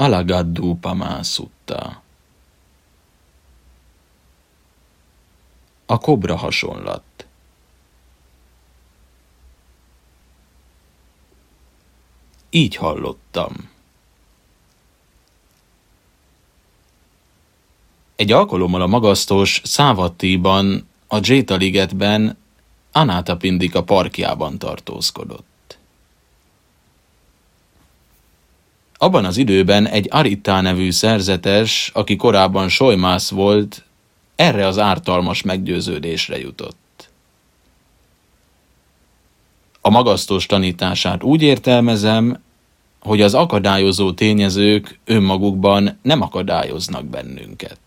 Alagaddu Pamászutta A kobra hasonlat Így hallottam. Egy alkalommal a magasztos Szávattiban, a Jéta ligetben Anáta Pindika parkjában tartózkodott. Abban az időben egy Aritta nevű szerzetes, aki korábban Sojmász volt, erre az ártalmas meggyőződésre jutott. A magasztos tanítását úgy értelmezem, hogy az akadályozó tényezők önmagukban nem akadályoznak bennünket.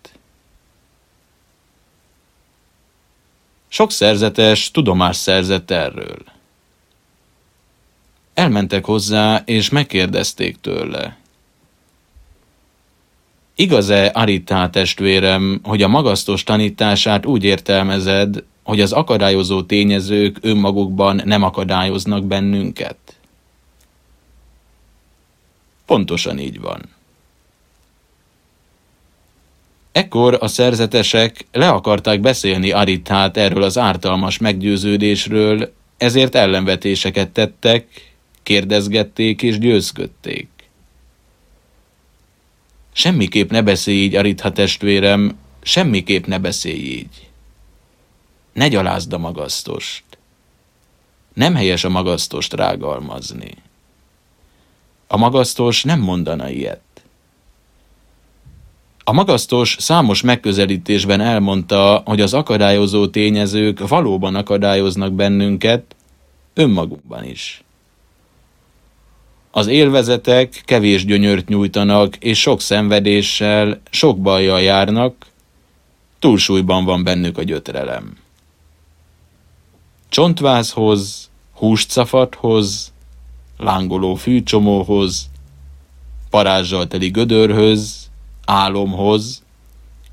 Sok szerzetes tudomást szerzett erről. Elmentek hozzá, és megkérdezték tőle. Igaz-e, Aritá testvérem, hogy a magasztos tanítását úgy értelmezed, hogy az akadályozó tényezők önmagukban nem akadályoznak bennünket? Pontosan így van. Ekkor a szerzetesek le akarták beszélni Aritát erről az ártalmas meggyőződésről, ezért ellenvetéseket tettek, kérdezgették és győzködték. Semmiképp ne beszélj így, Aritha testvérem, semmiképp ne beszélj így. Ne gyalázd a magasztost. Nem helyes a magasztost rágalmazni. A magasztos nem mondana ilyet. A magasztos számos megközelítésben elmondta, hogy az akadályozó tényezők valóban akadályoznak bennünket, önmagukban is. Az élvezetek kevés gyönyört nyújtanak, és sok szenvedéssel, sok bajjal járnak, túlsúlyban van bennük a gyötrelem. Csontvázhoz, húscafathoz, lángoló fűcsomóhoz, parázsal teli gödörhöz, álomhoz,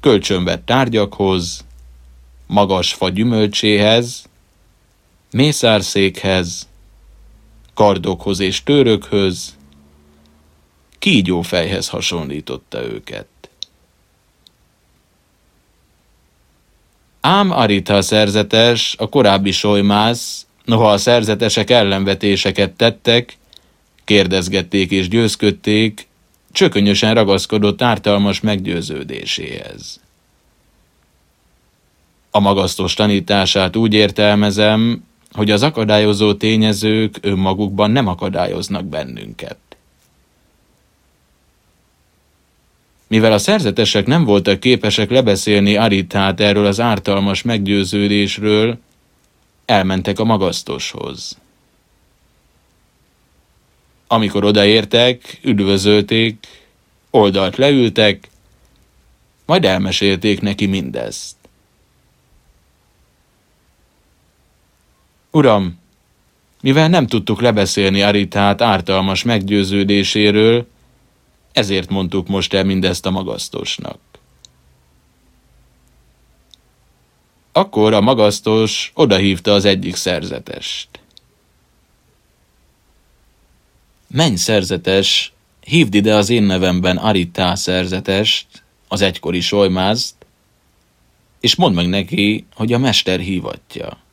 kölcsönvett tárgyakhoz, magas fa gyümölcséhez, mészárszékhez, kardokhoz és törökhöz, kígyófejhez hasonlította őket. Ám Arita szerzetes, a korábbi solymász, noha a szerzetesek ellenvetéseket tettek, kérdezgették és győzködték, csökönyösen ragaszkodott ártalmas meggyőződéséhez. A magasztos tanítását úgy értelmezem, hogy az akadályozó tényezők önmagukban nem akadályoznak bennünket. Mivel a szerzetesek nem voltak képesek lebeszélni Aritát erről az ártalmas meggyőződésről, elmentek a magasztoshoz. Amikor odaértek, üdvözölték, oldalt leültek, majd elmesélték neki mindezt. Uram, mivel nem tudtuk lebeszélni Aritát ártalmas meggyőződéséről, ezért mondtuk most el mindezt a magasztosnak. Akkor a magasztos odahívta az egyik szerzetest. Menj szerzetes, hívd ide az én nevemben Aritá szerzetest, az egykori solymázt, és mondd meg neki, hogy a mester hívatja.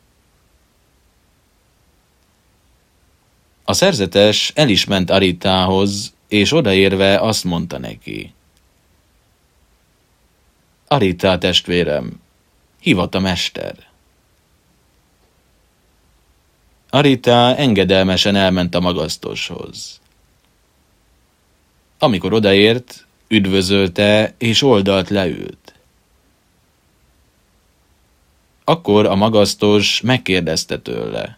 A szerzetes el is ment Aritához, és odaérve azt mondta neki. Aritá testvérem, hivat a mester. Arita engedelmesen elment a magasztoshoz. Amikor odaért, üdvözölte és oldalt leült. Akkor a magasztos megkérdezte tőle.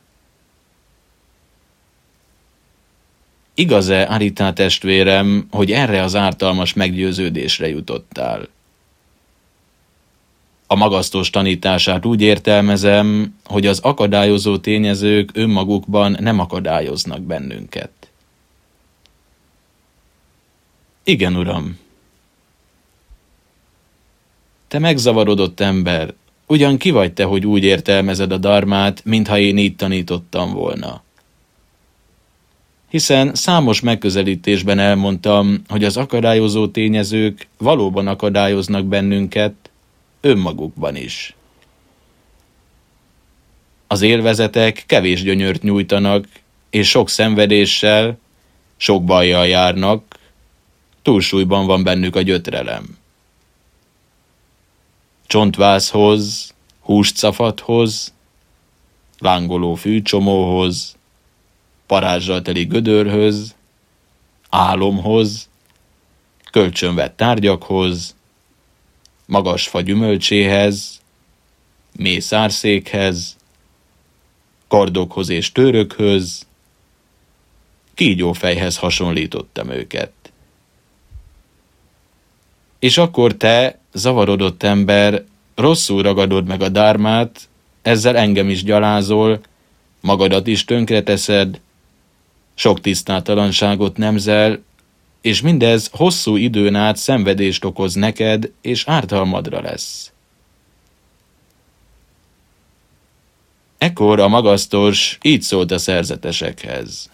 Igaz-e, Arita testvérem, hogy erre az ártalmas meggyőződésre jutottál? A magasztos tanítását úgy értelmezem, hogy az akadályozó tényezők önmagukban nem akadályoznak bennünket. Igen, uram. Te megzavarodott ember, ugyan ki vagy te, hogy úgy értelmezed a darmát, mintha én így tanítottam volna. Hiszen számos megközelítésben elmondtam, hogy az akadályozó tényezők valóban akadályoznak bennünket, önmagukban is. Az élvezetek kevés gyönyört nyújtanak, és sok szenvedéssel, sok bajjal járnak, túlsúlyban van bennük a gyötrelem. Csontvászhoz, húscafathoz, lángoló fűcsomóhoz, parázsal teli gödörhöz, álomhoz, kölcsönvett tárgyakhoz, magas fa gyümölcséhez, mély szárszékhez, kardokhoz és törökhöz, kígyófejhez hasonlítottam őket. És akkor te, zavarodott ember, rosszul ragadod meg a dármát, ezzel engem is gyalázol, magadat is tönkreteszed, sok tisztátalanságot nemzel, és mindez hosszú időn át szenvedést okoz neked, és ártalmadra lesz. Ekkor a magasztos így szólt a szerzetesekhez.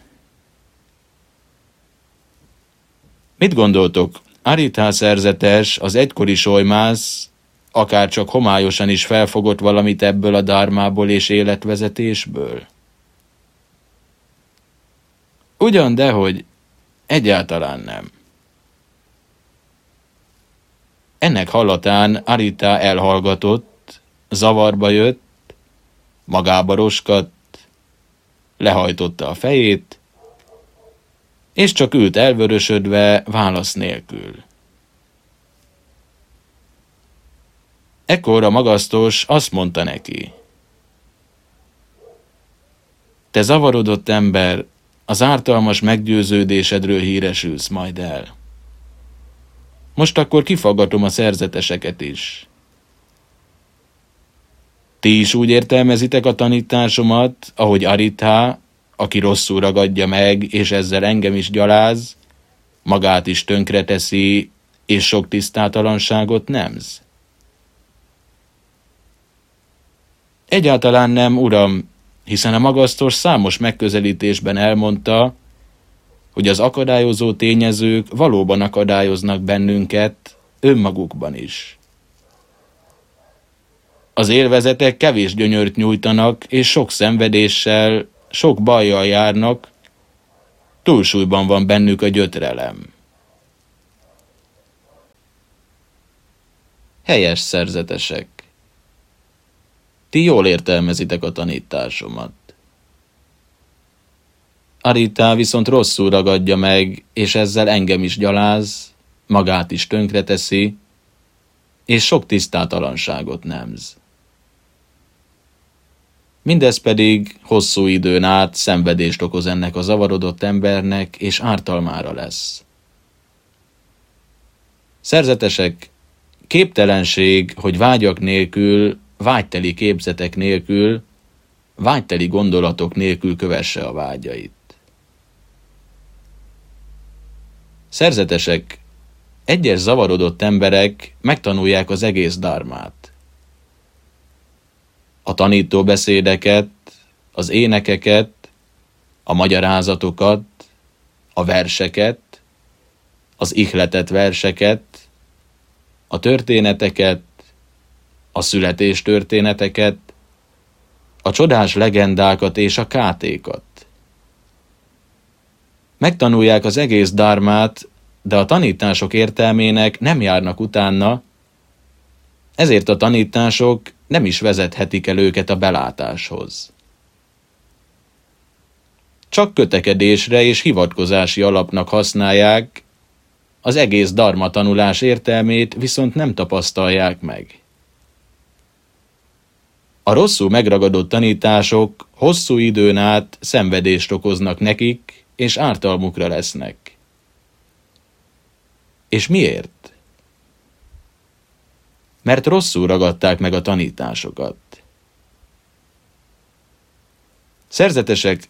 Mit gondoltok, Aritá szerzetes, az egykori solymász, akár csak homályosan is felfogott valamit ebből a dármából és életvezetésből? Ugyan, dehogy egyáltalán nem. Ennek hallatán Arita elhallgatott, zavarba jött, magába roskadt, lehajtotta a fejét, és csak ült elvörösödve válasz nélkül. Ekkor a magasztos azt mondta neki. Te zavarodott ember, az ártalmas meggyőződésedről híresülsz majd el. Most akkor kifaggatom a szerzeteseket is. Ti is úgy értelmezitek a tanításomat, ahogy Aritha, aki rosszul ragadja meg, és ezzel engem is gyaláz, magát is tönkreteszi, és sok tisztátalanságot nemz? Egyáltalán nem, uram, hiszen a magasztos számos megközelítésben elmondta, hogy az akadályozó tényezők valóban akadályoznak bennünket, önmagukban is. Az élvezetek kevés gyönyört nyújtanak, és sok szenvedéssel, sok bajjal járnak, túlsúlyban van bennük a gyötrelem. Helyes szerzetesek. Ti jól értelmezitek a tanításomat. Arita viszont rosszul ragadja meg, és ezzel engem is gyaláz, magát is tönkreteszi, és sok tisztátalanságot nemz. Mindez pedig hosszú időn át szenvedést okoz ennek a zavarodott embernek, és ártalmára lesz. Szerzetesek, képtelenség, hogy vágyak nélkül vágyteli képzetek nélkül, vágyteli gondolatok nélkül kövesse a vágyait. Szerzetesek, egyes zavarodott emberek megtanulják az egész dármát. A tanító beszédeket, az énekeket, a magyarázatokat, a verseket, az ihletett verseket, a történeteket, a születés történeteket, a csodás legendákat és a kátékat. Megtanulják az egész dármát, de a tanítások értelmének nem járnak utána, ezért a tanítások nem is vezethetik el őket a belátáshoz. Csak kötekedésre és hivatkozási alapnak használják, az egész darma tanulás értelmét viszont nem tapasztalják meg. A rosszul megragadott tanítások hosszú időn át szenvedést okoznak nekik, és ártalmukra lesznek. És miért? Mert rosszul ragadták meg a tanításokat. Szerzetesek,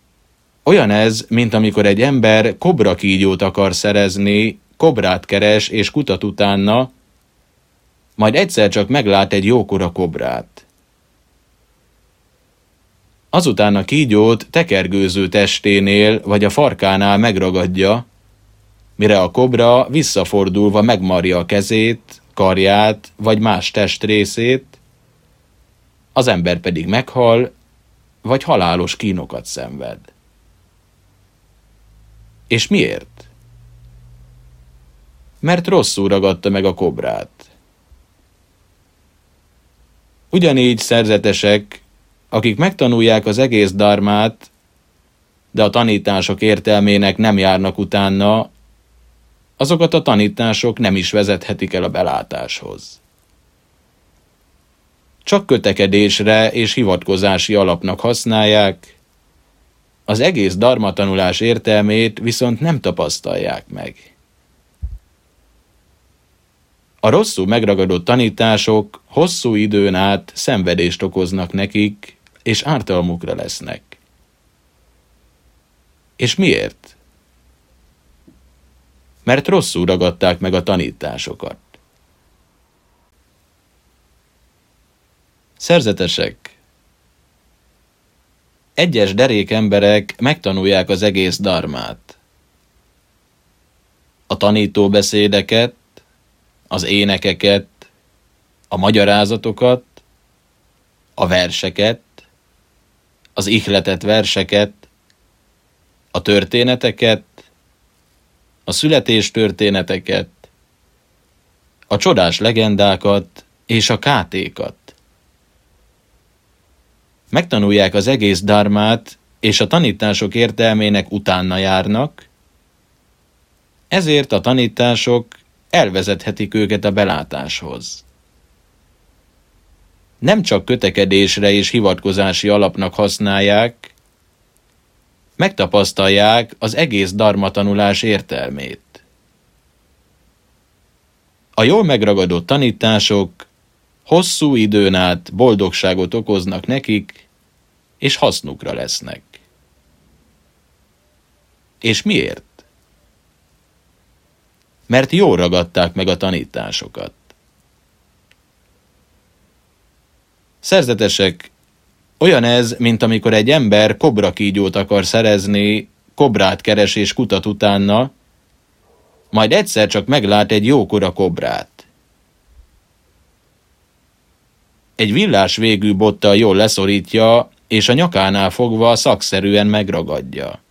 olyan ez, mint amikor egy ember kobra kígyót akar szerezni, kobrát keres és kutat utána, majd egyszer csak meglát egy jókora kobrát. Azután a kígyót tekergőző testénél vagy a farkánál megragadja, mire a kobra visszafordulva megmarja a kezét, karját vagy más testrészét, az ember pedig meghal, vagy halálos kínokat szenved. És miért? Mert rosszul ragadta meg a kobrát. Ugyanígy szerzetesek, akik megtanulják az egész darmát, de a tanítások értelmének nem járnak utána, azokat a tanítások nem is vezethetik el a belátáshoz. Csak kötekedésre és hivatkozási alapnak használják, az egész darmatanulás értelmét viszont nem tapasztalják meg. A rosszul megragadott tanítások hosszú időn át szenvedést okoznak nekik, és ártalmukra lesznek. És miért? Mert rosszul ragadták meg a tanításokat. Szerzetesek Egyes derék emberek megtanulják az egész darmát. A tanító beszédeket, az énekeket, a magyarázatokat, a verseket, az ihletett verseket, a történeteket, a születés történeteket, a csodás legendákat és a kátékat. Megtanulják az egész darmát, és a tanítások értelmének utána járnak, ezért a tanítások elvezethetik őket a belátáshoz nem csak kötekedésre és hivatkozási alapnak használják, megtapasztalják az egész darmatanulás értelmét. A jól megragadott tanítások hosszú időn át boldogságot okoznak nekik, és hasznukra lesznek. És miért? Mert jól ragadták meg a tanításokat. Szerzetesek, olyan ez, mint amikor egy ember kobra kígyót akar szerezni, kobrát keres és kutat utána, majd egyszer csak meglát egy jókora kobrát. Egy villás végű bottal jól leszorítja, és a nyakánál fogva szakszerűen megragadja.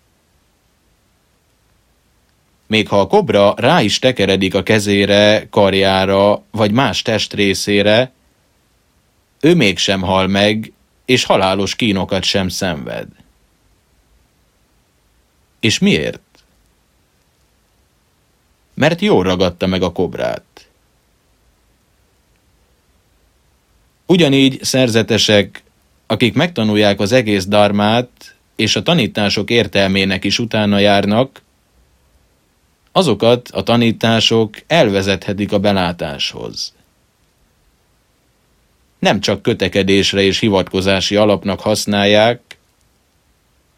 Még ha a kobra rá is tekeredik a kezére, karjára vagy más testrészére, ő mégsem hal meg, és halálos kínokat sem szenved. És miért? Mert jól ragadta meg a kobrát. Ugyanígy szerzetesek, akik megtanulják az egész darmát, és a tanítások értelmének is utána járnak, azokat a tanítások elvezethetik a belátáshoz nem csak kötekedésre és hivatkozási alapnak használják,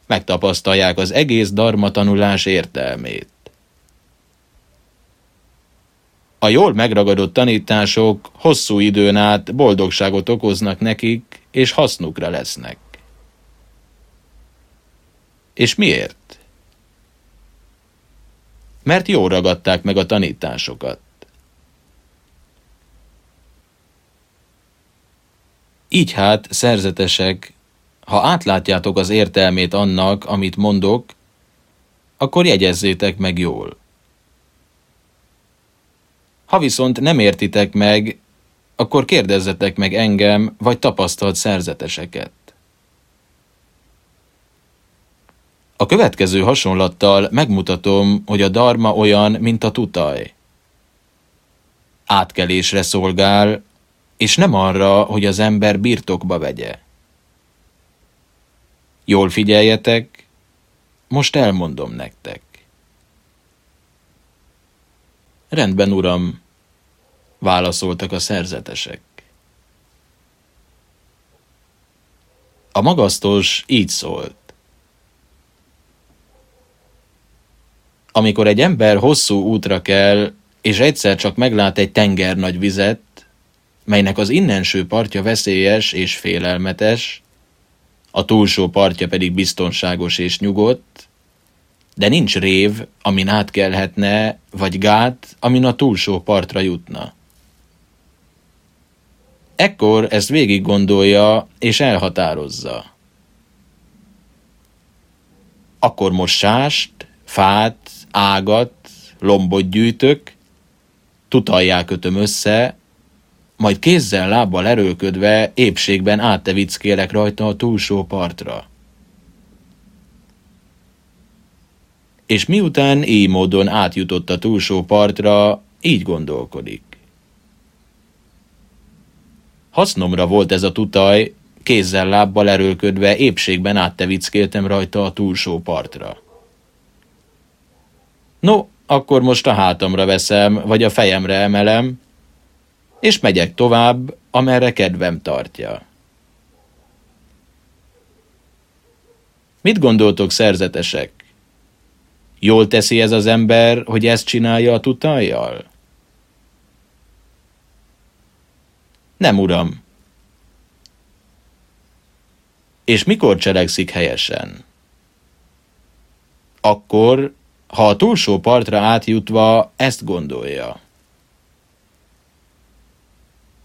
megtapasztalják az egész darma tanulás értelmét. A jól megragadott tanítások hosszú időn át boldogságot okoznak nekik, és hasznukra lesznek. És miért? Mert jól ragadták meg a tanításokat. Így hát, szerzetesek, ha átlátjátok az értelmét annak, amit mondok, akkor jegyezzétek meg jól. Ha viszont nem értitek meg, akkor kérdezzetek meg engem, vagy tapasztalt szerzeteseket. A következő hasonlattal megmutatom, hogy a darma olyan, mint a tutaj. Átkelésre szolgál, és nem arra, hogy az ember birtokba vegye. Jól figyeljetek, most elmondom nektek. Rendben, uram, válaszoltak a szerzetesek. A magasztos így szólt. Amikor egy ember hosszú útra kell, és egyszer csak meglát egy tenger nagy vizet, melynek az innenső partja veszélyes és félelmetes, a túlsó partja pedig biztonságos és nyugodt, de nincs rév, amin átkelhetne, vagy gát, amin a túlsó partra jutna. Ekkor ezt végig gondolja és elhatározza. Akkor most sást, fát, ágat, lombot gyűjtök, tutalják kötöm össze, majd kézzel, lábbal erőködve épségben áttevickélek rajta a túlsó partra. És miután így módon átjutott a túlsó partra, így gondolkodik. Hasznomra volt ez a tutaj, kézzel, lábbal erőködve épségben áttevickéltem rajta a túlsó partra. No, akkor most a hátamra veszem, vagy a fejemre emelem, és megyek tovább, amerre kedvem tartja. Mit gondoltok, szerzetesek? Jól teszi ez az ember, hogy ezt csinálja a tutajjal? Nem, uram. És mikor cselekszik helyesen? Akkor, ha a túlsó partra átjutva ezt gondolja.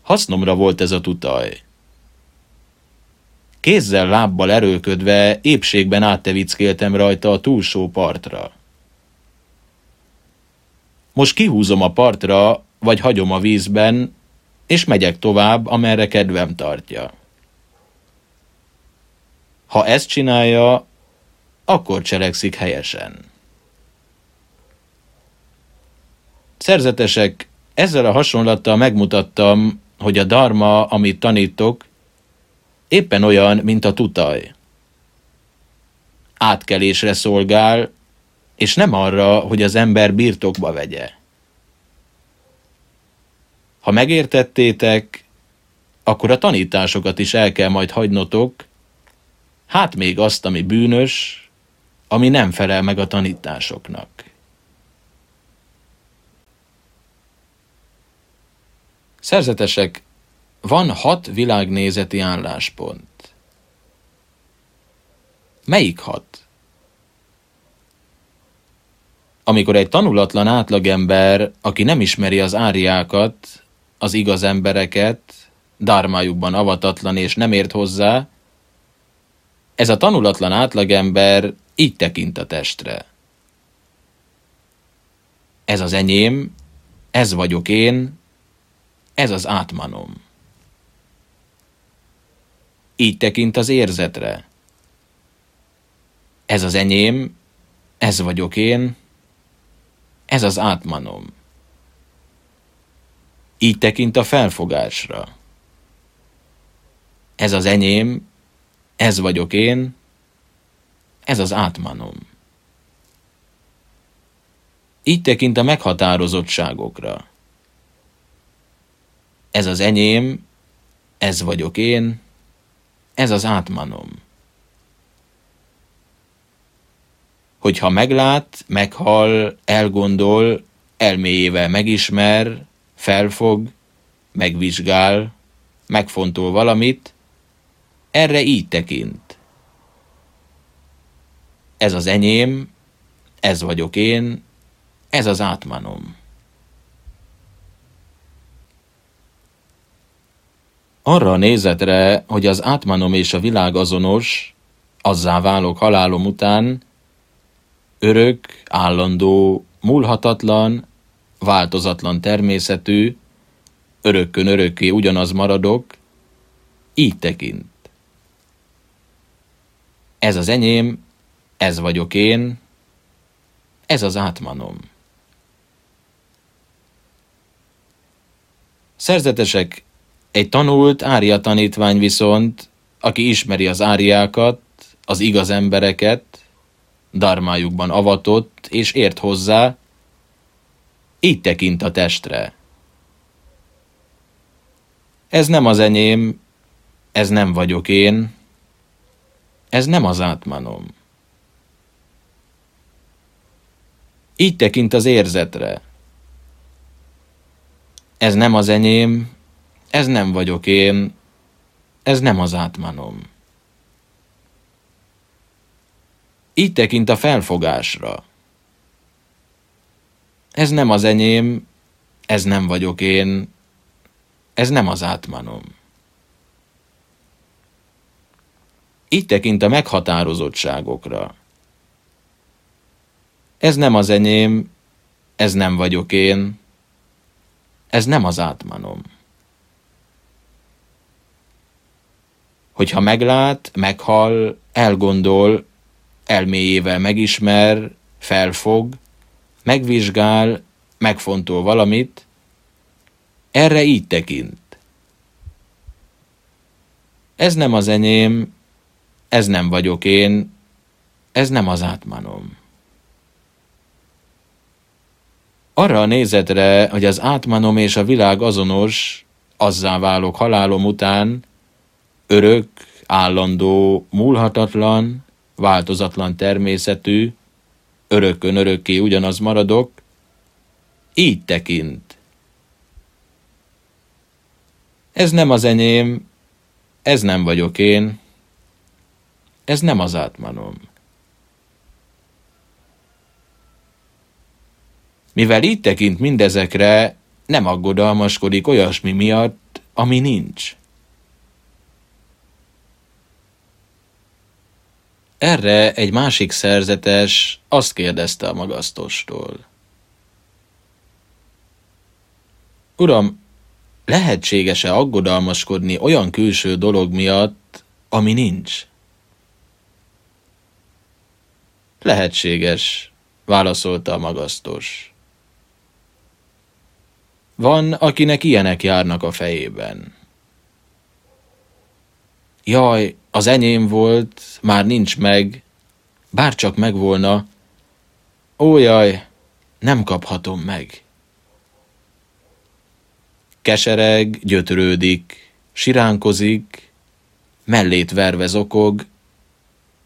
Hasznomra volt ez a tutaj. Kézzel, lábbal erőködve épségben áttevickéltem rajta a túlsó partra. Most kihúzom a partra, vagy hagyom a vízben, és megyek tovább, amerre kedvem tartja. Ha ezt csinálja, akkor cselekszik helyesen. Szerzetesek, ezzel a hasonlattal megmutattam, hogy a dharma, amit tanítok, éppen olyan, mint a tutaj. Átkelésre szolgál, és nem arra, hogy az ember birtokba vegye. Ha megértettétek, akkor a tanításokat is el kell majd hagynotok, hát még azt, ami bűnös, ami nem felel meg a tanításoknak. Szerzetesek, van hat világnézeti álláspont. Melyik hat? Amikor egy tanulatlan átlagember, aki nem ismeri az áriákat, az igaz embereket, dármájukban avatatlan és nem ért hozzá, ez a tanulatlan átlagember így tekint a testre. Ez az enyém, ez vagyok én, ez az átmanom. Így tekint az érzetre. Ez az enyém, ez vagyok én, ez az átmanom. Így tekint a felfogásra. Ez az enyém, ez vagyok én, ez az átmanom. Így tekint a meghatározottságokra. Ez az enyém, ez vagyok én, ez az átmanom. Hogyha meglát, meghal, elgondol, elméjével megismer, felfog, megvizsgál, megfontol valamit, erre így tekint. Ez az enyém, ez vagyok én, ez az átmanom. Arra a nézetre, hogy az átmanom és a világ azonos, azzá válok halálom után, örök, állandó, múlhatatlan, változatlan természetű, örökkön örökké ugyanaz maradok, így tekint. Ez az enyém, ez vagyok én, ez az átmanom. Szerzetesek, egy tanult ária tanítvány viszont, aki ismeri az áriákat, az igaz embereket, darmájukban avatott és ért hozzá, így tekint a testre. Ez nem az enyém, ez nem vagyok én, ez nem az átmanom. Így tekint az érzetre. Ez nem az enyém, ez nem vagyok én, ez nem az átmanom. Így tekint a felfogásra. Ez nem az enyém, ez nem vagyok én, ez nem az átmanom. Így tekint a meghatározottságokra. Ez nem az enyém, ez nem vagyok én, ez nem az átmanom. Hogyha meglát, meghal, elgondol, elméjével megismer, felfog, megvizsgál, megfontol valamit, erre így tekint. Ez nem az enyém, ez nem vagyok én, ez nem az átmanom. Arra a nézetre, hogy az átmanom és a világ azonos, azzá válok halálom után, örök, állandó, múlhatatlan, változatlan természetű, örökön örökké ugyanaz maradok, így tekint. Ez nem az enyém, ez nem vagyok én, ez nem az átmanom. Mivel így tekint mindezekre, nem aggodalmaskodik olyasmi miatt, ami nincs. Erre egy másik szerzetes azt kérdezte a magasztostól. Uram, lehetséges-e aggodalmaskodni olyan külső dolog miatt, ami nincs? Lehetséges, válaszolta a magasztos. Van, akinek ilyenek járnak a fejében. Jaj, az enyém volt, már nincs meg, bár csak megvolna. Ó jaj, nem kaphatom meg. Kesereg, gyötrődik, siránkozik, mellét verve zokog,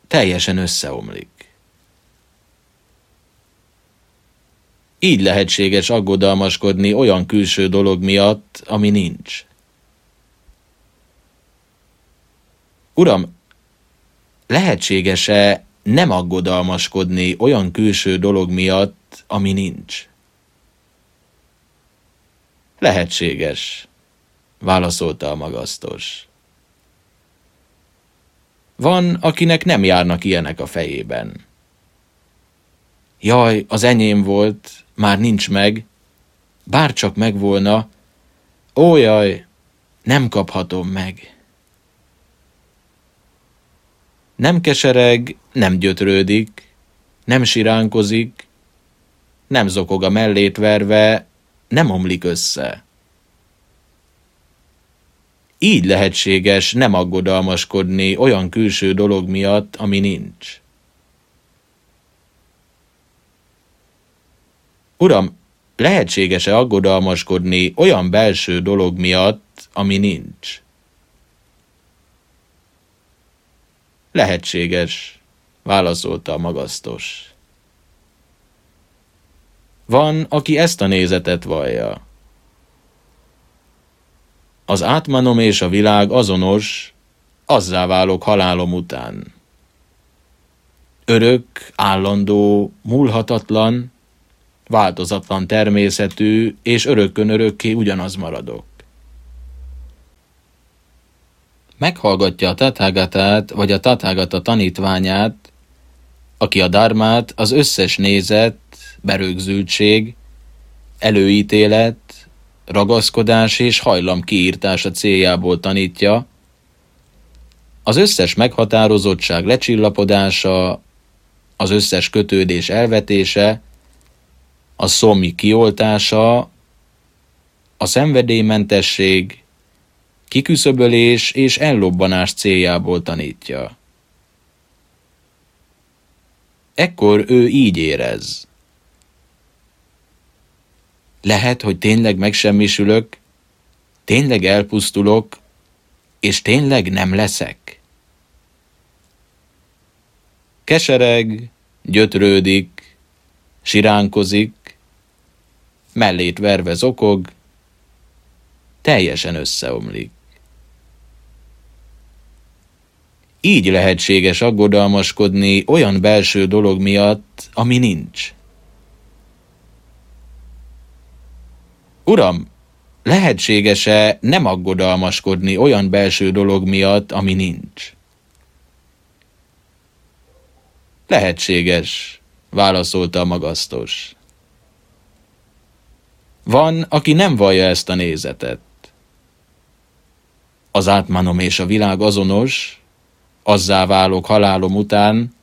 teljesen összeomlik. Így lehetséges aggodalmaskodni olyan külső dolog miatt, ami nincs. Uram, lehetséges-e nem aggodalmaskodni olyan külső dolog miatt, ami nincs? Lehetséges, válaszolta a magasztos. Van, akinek nem járnak ilyenek a fejében. Jaj, az enyém volt, már nincs meg, bár csak megvolna, ó jaj, nem kaphatom meg. Nem kesereg, nem gyötrődik, nem siránkozik, nem zokog a mellét verve, nem omlik össze. Így lehetséges nem aggodalmaskodni olyan külső dolog miatt, ami nincs. Uram, lehetséges-e aggodalmaskodni olyan belső dolog miatt, ami nincs? Lehetséges, válaszolta a magasztos. Van, aki ezt a nézetet vallja. Az átmanom és a világ azonos, azzá válok halálom után. Örök, állandó, múlhatatlan, változatlan természetű, és örökkön örökké ugyanaz maradok. Meghallgatja a Tathagata-t vagy a Tathagata tanítványát, aki a darmát az összes nézet, berögzültség, előítélet, ragaszkodás és hajlam kiírtása céljából tanítja, az összes meghatározottság lecsillapodása, az összes kötődés elvetése, a szomi kioltása, a szenvedélymentesség, kiküszöbölés és ellobbanás céljából tanítja. Ekkor ő így érez. Lehet, hogy tényleg megsemmisülök, tényleg elpusztulok, és tényleg nem leszek. Kesereg, gyötrődik, siránkozik, mellét verve zokog, teljesen összeomlik. Így lehetséges aggodalmaskodni olyan belső dolog miatt, ami nincs. Uram, lehetséges-e nem aggodalmaskodni olyan belső dolog miatt, ami nincs? Lehetséges, válaszolta a magasztos. Van, aki nem vallja ezt a nézetet. Az átmanom és a világ azonos, azzá válok halálom után,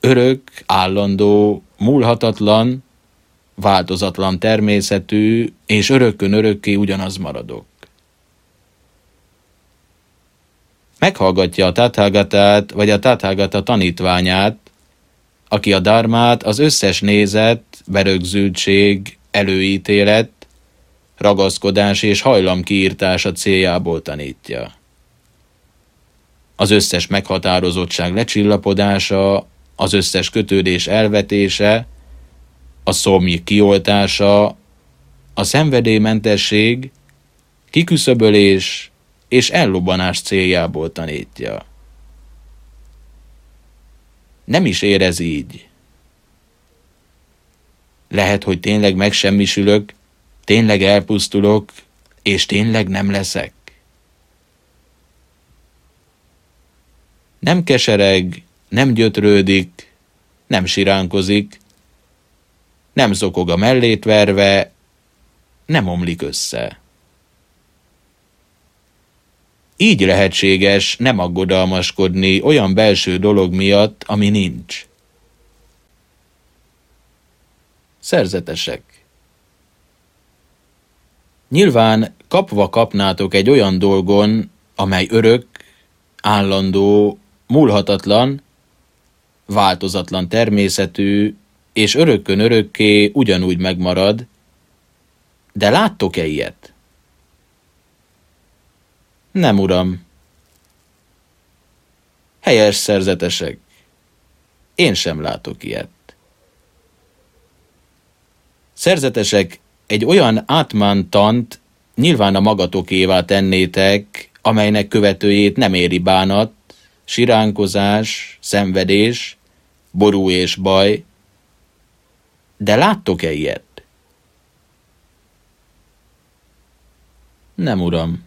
örök, állandó, múlhatatlan, változatlan természetű, és örökkön örökké ugyanaz maradok. Meghallgatja a Tathagata-t, vagy a Tathagata tanítványát, aki a darmát az összes nézet, berögzültség, előítélet, ragaszkodás és hajlam kiírtása céljából tanítja. Az összes meghatározottság lecsillapodása, az összes kötődés elvetése, a szomj kioltása, a szenvedélymentesség, kiküszöbölés és ellobbanás céljából tanítja. Nem is érez így. Lehet, hogy tényleg megsemmisülök, tényleg elpusztulok, és tényleg nem leszek. Nem kesereg, nem gyötrődik, nem siránkozik, nem zokog a mellét verve, nem omlik össze. Így lehetséges nem aggodalmaskodni olyan belső dolog miatt, ami nincs. Szerzetesek Nyilván kapva kapnátok egy olyan dolgon, amely örök, állandó, múlhatatlan, változatlan természetű, és örökkön örökké ugyanúgy megmarad, de láttok-e ilyet? Nem, uram. Helyes szerzetesek. Én sem látok ilyet. Szerzetesek, egy olyan átmántant nyilván a magatokévá tennétek, amelynek követőjét nem éri bánat, siránkozás, szenvedés, ború és baj. De láttok-e ilyet? Nem, uram.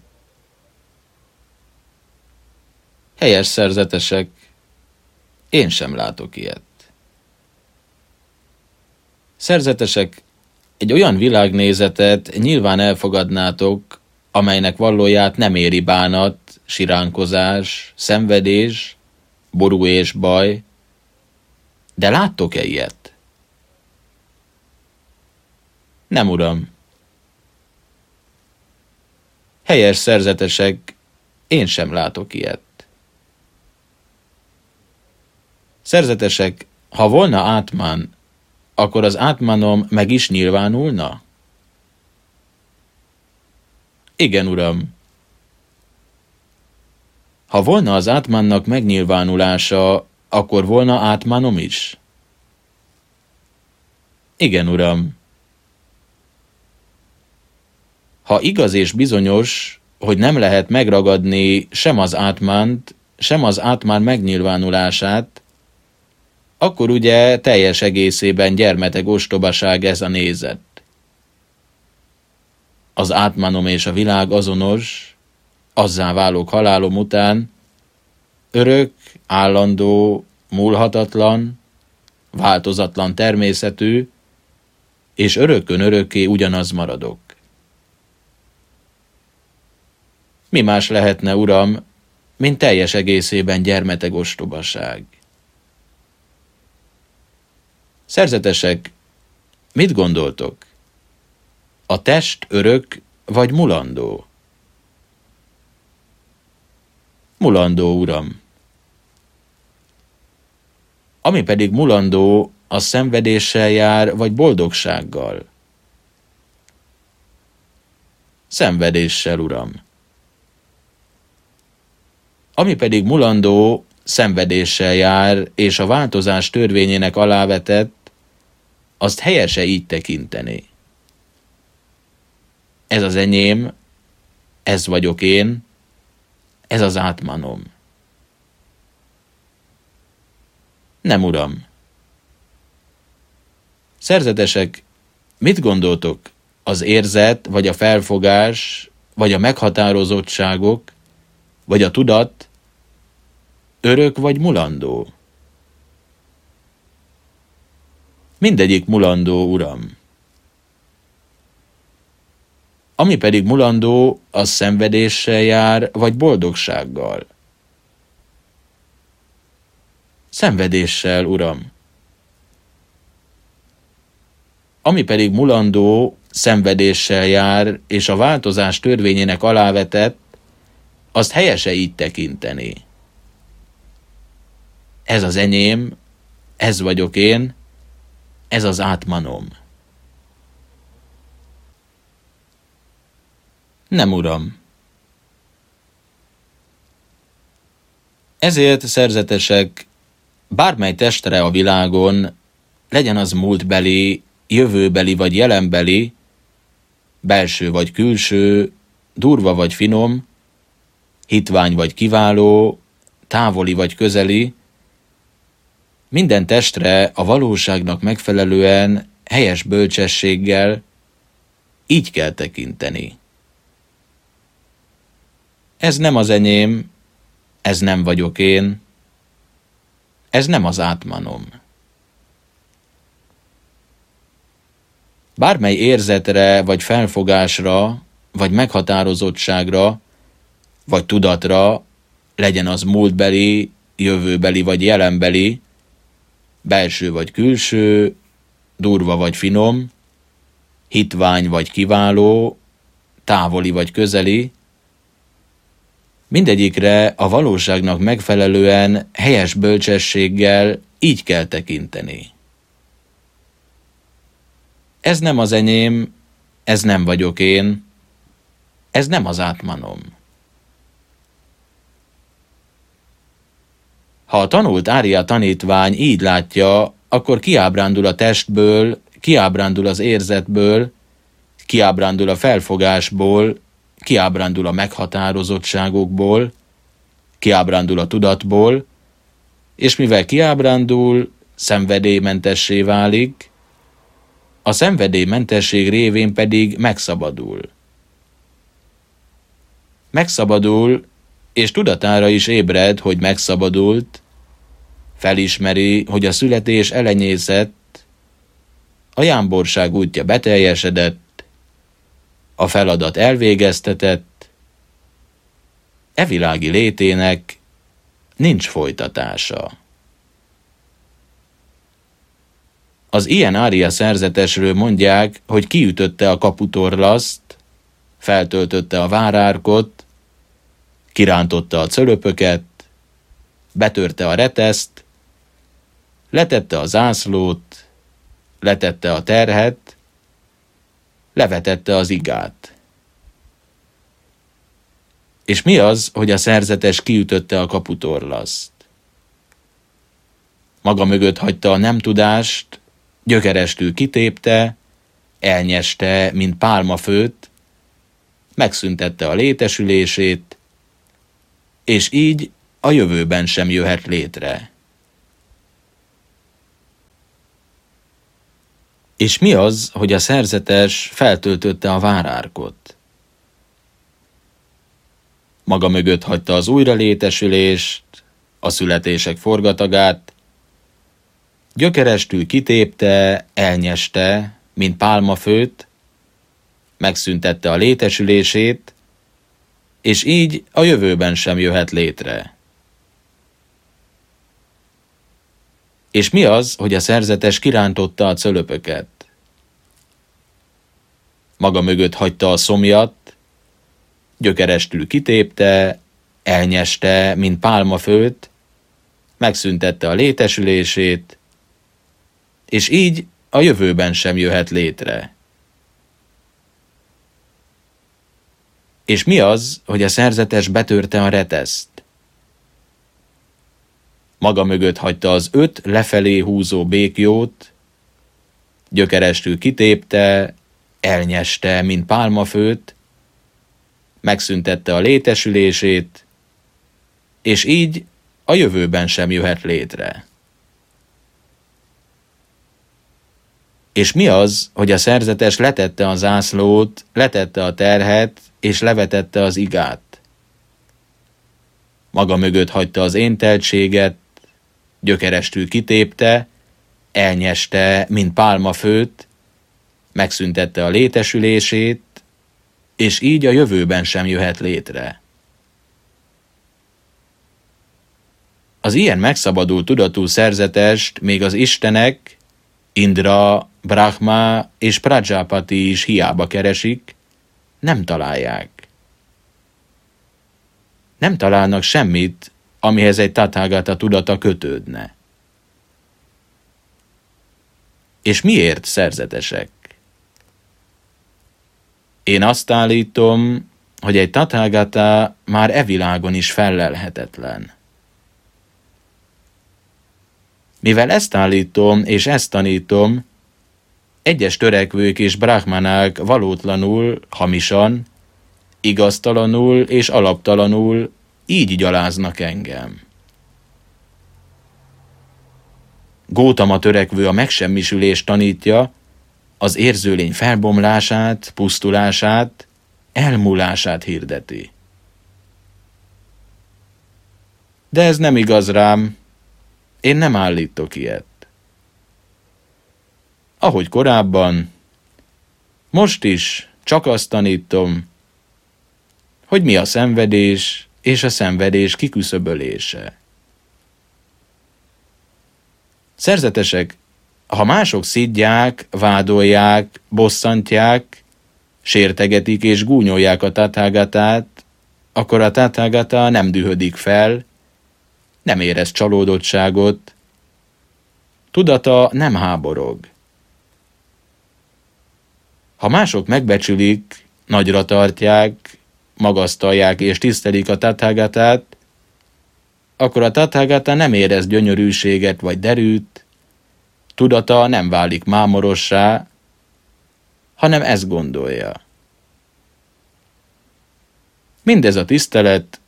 Helyes szerzetesek, én sem látok ilyet. Szerzetesek, egy olyan világnézetet nyilván elfogadnátok, amelynek vallóját nem éri bánat, siránkozás, szenvedés, ború és baj. De láttok-e ilyet? Nem, uram. Helyes szerzetesek, én sem látok ilyet. Szerzetesek, ha volna átmán, akkor az átmanom meg is nyilvánulna? Igen, uram. Ha volna az átmannak megnyilvánulása, akkor volna átmanom is? Igen, uram. Ha igaz és bizonyos, hogy nem lehet megragadni sem az átmánt, sem az átmán megnyilvánulását, akkor ugye teljes egészében gyermeteg ostobaság ez a nézet. Az átmanom és a világ azonos, azzá válok halálom után, örök, állandó, múlhatatlan, változatlan természetű, és örökön örökké ugyanaz maradok. Mi más lehetne, uram, mint teljes egészében gyermeteg ostobaság? Szerzetesek, mit gondoltok? A test örök vagy mulandó? Mulandó, uram. Ami pedig mulandó, a szenvedéssel jár, vagy boldogsággal? Szenvedéssel, uram. Ami pedig mulandó, szenvedéssel jár, és a változás törvényének alávetett, azt helyese így tekinteni. Ez az enyém, ez vagyok én, ez az átmanom. Nem, uram. Szerzetesek, mit gondoltok? Az érzet, vagy a felfogás, vagy a meghatározottságok, vagy a tudat örök vagy mulandó? Mindegyik mulandó, uram. Ami pedig mulandó, az szenvedéssel jár, vagy boldogsággal. Szenvedéssel, uram. Ami pedig mulandó, szenvedéssel jár, és a változás törvényének alávetett, azt helyese így tekinteni. Ez az enyém, ez vagyok én, ez az átmanom. Nem, uram. Ezért szerzetesek, bármely testre a világon, legyen az múltbeli, jövőbeli vagy jelenbeli, belső vagy külső, durva vagy finom, hitvány vagy kiváló, távoli vagy közeli, minden testre a valóságnak megfelelően helyes bölcsességgel így kell tekinteni. Ez nem az enyém, ez nem vagyok én, ez nem az átmanom. Bármely érzetre, vagy felfogásra, vagy meghatározottságra, vagy tudatra, legyen az múltbeli, jövőbeli vagy jelenbeli, belső vagy külső, durva vagy finom, hitvány vagy kiváló, távoli vagy közeli, mindegyikre a valóságnak megfelelően helyes bölcsességgel így kell tekinteni. Ez nem az enyém, ez nem vagyok én, ez nem az átmanom. Ha a tanult Ária tanítvány így látja, akkor kiábrándul a testből, kiábrándul az érzetből, kiábrándul a felfogásból, kiábrándul a meghatározottságokból, kiábrándul a tudatból, és mivel kiábrándul, szenvedélymentessé válik, a szenvedélymentesség révén pedig megszabadul. Megszabadul, és tudatára is ébred, hogy megszabadult, felismeri, hogy a születés elenyészett, a jámborság útja beteljesedett, a feladat elvégeztetett, e világi létének nincs folytatása. Az ilyen ária szerzetesről mondják, hogy kiütötte a kaputorlaszt, feltöltötte a várárkot, kirántotta a cölöpöket, betörte a reteszt, letette a zászlót, letette a terhet, levetette az igát. És mi az, hogy a szerzetes kiütötte a kaputorlaszt? Maga mögött hagyta a nem tudást, gyökerestül kitépte, elnyeste, mint pálmafőt, megszüntette a létesülését, és így a jövőben sem jöhet létre. És mi az, hogy a szerzetes feltöltötte a várárkot? Maga mögött hagyta az újralétesülést, a születések forgatagát, gyökerestül kitépte, elnyeste, mint pálmafőt, megszüntette a létesülését, és így a jövőben sem jöhet létre. És mi az, hogy a szerzetes kirántotta a cölöpöket? Maga mögött hagyta a szomjat, gyökerestül kitépte, elnyeste, mint pálmafőt, megszüntette a létesülését, és így a jövőben sem jöhet létre. És mi az, hogy a szerzetes betörte a reteszt? Maga mögött hagyta az öt lefelé húzó békjót, gyökerestül kitépte, elnyeste, mint pálmafőt, megszüntette a létesülését, és így a jövőben sem jöhet létre. És mi az, hogy a szerzetes letette a zászlót, letette a terhet, és levetette az igát? Maga mögött hagyta az énteltséget, gyökerestül kitépte, elnyeste, mint pálmafőt, megszüntette a létesülését, és így a jövőben sem jöhet létre. Az ilyen megszabadult tudatú szerzetest még az istenek, Indra, Brahma és Prajapati is hiába keresik, nem találják. Nem találnak semmit, amihez egy tathagata tudata kötődne. És miért szerzetesek? Én azt állítom, hogy egy tathagata már e világon is fellelhetetlen. Mivel ezt állítom és ezt tanítom, egyes törekvők és brahmanák valótlanul, hamisan, igaztalanul és alaptalanul így gyaláznak engem. Gótama törekvő a megsemmisülést tanítja, az érzőlény felbomlását, pusztulását, elmúlását hirdeti. De ez nem igaz rám, én nem állítok ilyet. Ahogy korábban, most is csak azt tanítom, hogy mi a szenvedés és a szenvedés kiküszöbölése. Szerzetesek, ha mások szidják, vádolják, bosszantják, sértegetik és gúnyolják a tatágatát, akkor a tatágata nem dühödik fel, nem érez csalódottságot, tudata nem háborog. Ha mások megbecsülik, nagyra tartják, magasztalják és tisztelik a tathagátát, akkor a tathagata nem érez gyönyörűséget vagy derűt, tudata nem válik mámorossá, hanem ezt gondolja. Mindez a tisztelet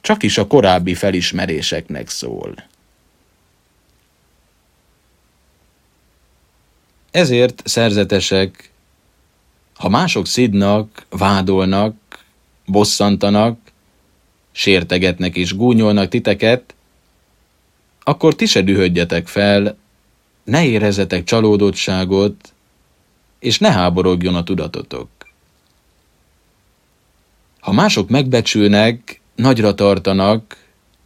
csak is a korábbi felismeréseknek szól. Ezért szerzetesek, ha mások szidnak, vádolnak, bosszantanak, sértegetnek és gúnyolnak titeket, akkor ti se dühödjetek fel, ne érezetek csalódottságot, és ne háborogjon a tudatotok. Ha mások megbecsülnek, nagyra tartanak,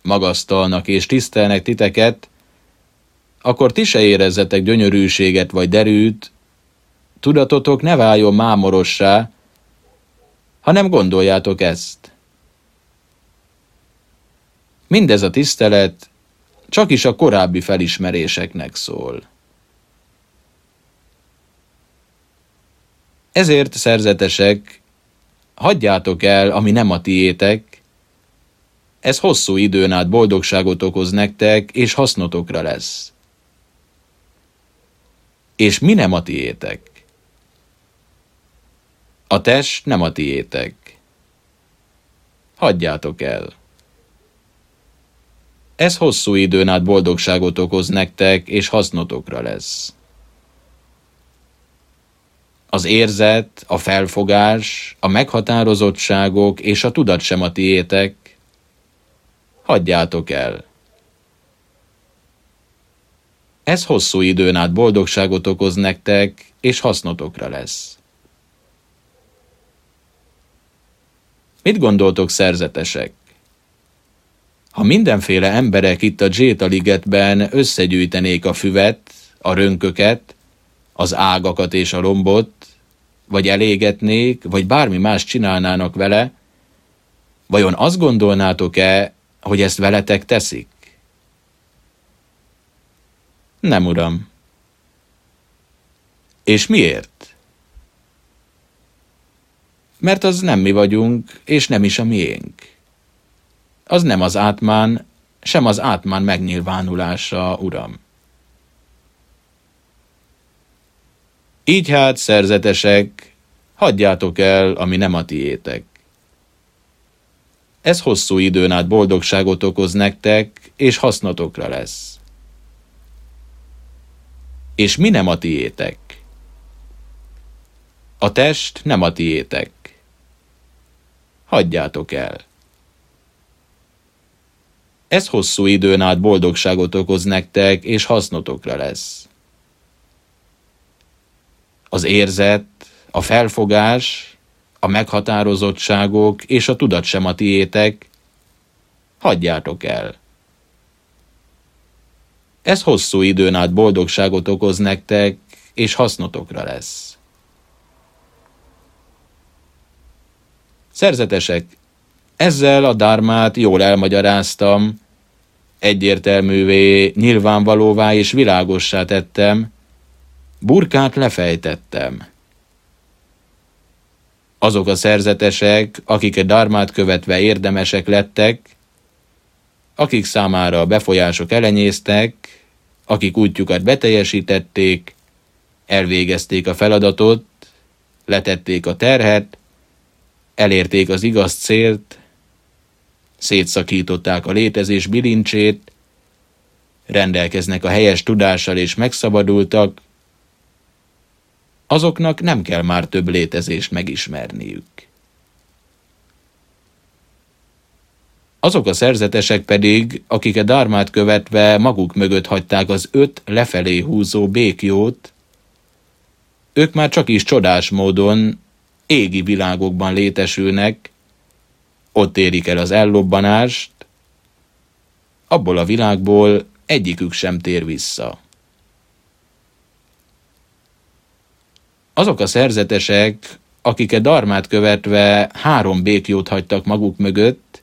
magasztalnak és tisztelnek titeket, akkor ti se érezzetek gyönyörűséget vagy derűt, tudatotok ne váljon mámorossá, hanem gondoljátok ezt. Mindez a tisztelet csak is a korábbi felismeréseknek szól. Ezért szerzetesek, hagyjátok el, ami nem a tiétek, ez hosszú időn át boldogságot okoz nektek, és hasznotokra lesz. És mi nem a tiétek? A test nem a tiétek. Hagyjátok el. Ez hosszú időn át boldogságot okoz nektek, és hasznotokra lesz. Az érzet, a felfogás, a meghatározottságok és a tudat sem a tiétek, hagyjátok el. Ez hosszú időn át boldogságot okoz nektek, és hasznotokra lesz. Mit gondoltok, szerzetesek? Ha mindenféle emberek itt a Jéta ligetben összegyűjtenék a füvet, a rönköket, az ágakat és a lombot, vagy elégetnék, vagy bármi más csinálnának vele, vajon azt gondolnátok-e, hogy ezt veletek teszik? Nem, uram. És miért? Mert az nem mi vagyunk, és nem is a miénk. Az nem az átmán, sem az átmán megnyilvánulása, uram. Így hát, szerzetesek, hagyjátok el, ami nem a tiétek. Ez hosszú időn át boldogságot okoz nektek, és hasznotokra lesz. És mi nem a tiétek? A test nem a tiétek. Hagyjátok el. Ez hosszú időn át boldogságot okoz nektek, és hasznotokra lesz. Az érzet, a felfogás, a meghatározottságok és a tudat sem a tiétek, hagyjátok el. Ez hosszú időn át boldogságot okoz nektek, és hasznotokra lesz. Szerzetesek, ezzel a dármát jól elmagyaráztam, egyértelművé, nyilvánvalóvá és világossá tettem, burkát lefejtettem. Azok a szerzetesek, akik a darmát követve érdemesek lettek, akik számára a befolyások elenyésztek, akik útjukat beteljesítették, elvégezték a feladatot, letették a terhet, elérték az igaz célt, szétszakították a létezés bilincsét, rendelkeznek a helyes tudással és megszabadultak, azoknak nem kell már több létezést megismerniük. Azok a szerzetesek pedig, akik a darmát követve maguk mögött hagyták az öt lefelé húzó békjót, ők már csak is csodás módon égi világokban létesülnek, ott érik el az ellobbanást, abból a világból egyikük sem tér vissza. Azok a szerzetesek, akik a darmát követve három békjót hagytak maguk mögött,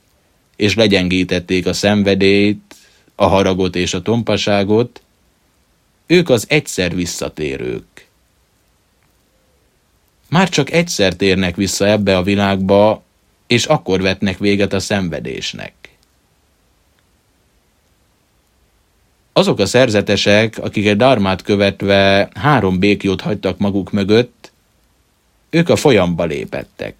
és legyengítették a szenvedélyt, a haragot és a tompaságot, ők az egyszer visszatérők. Már csak egyszer térnek vissza ebbe a világba, és akkor vetnek véget a szenvedésnek. Azok a szerzetesek, akik egy darmát követve három békjót hagytak maguk mögött, ők a folyamba lépettek.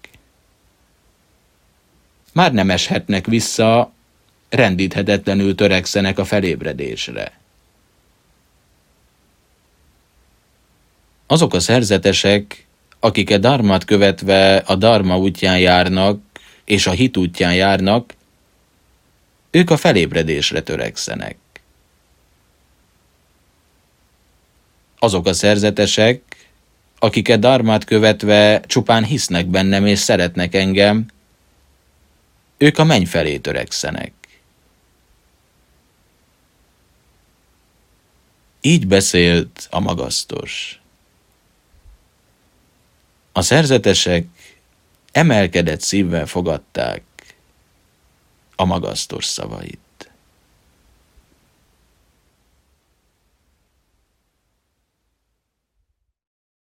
Már nem eshetnek vissza, rendíthetetlenül törekszenek a felébredésre. Azok a szerzetesek, akik a darmát követve a darma útján járnak, és a hit útján járnak, ők a felébredésre törekszenek. Azok a szerzetesek, akik a darmát követve csupán hisznek bennem és szeretnek engem, ők a menny felé törekszenek. Így beszélt a magasztos. A szerzetesek emelkedett szívvel fogadták a magasztos szavait.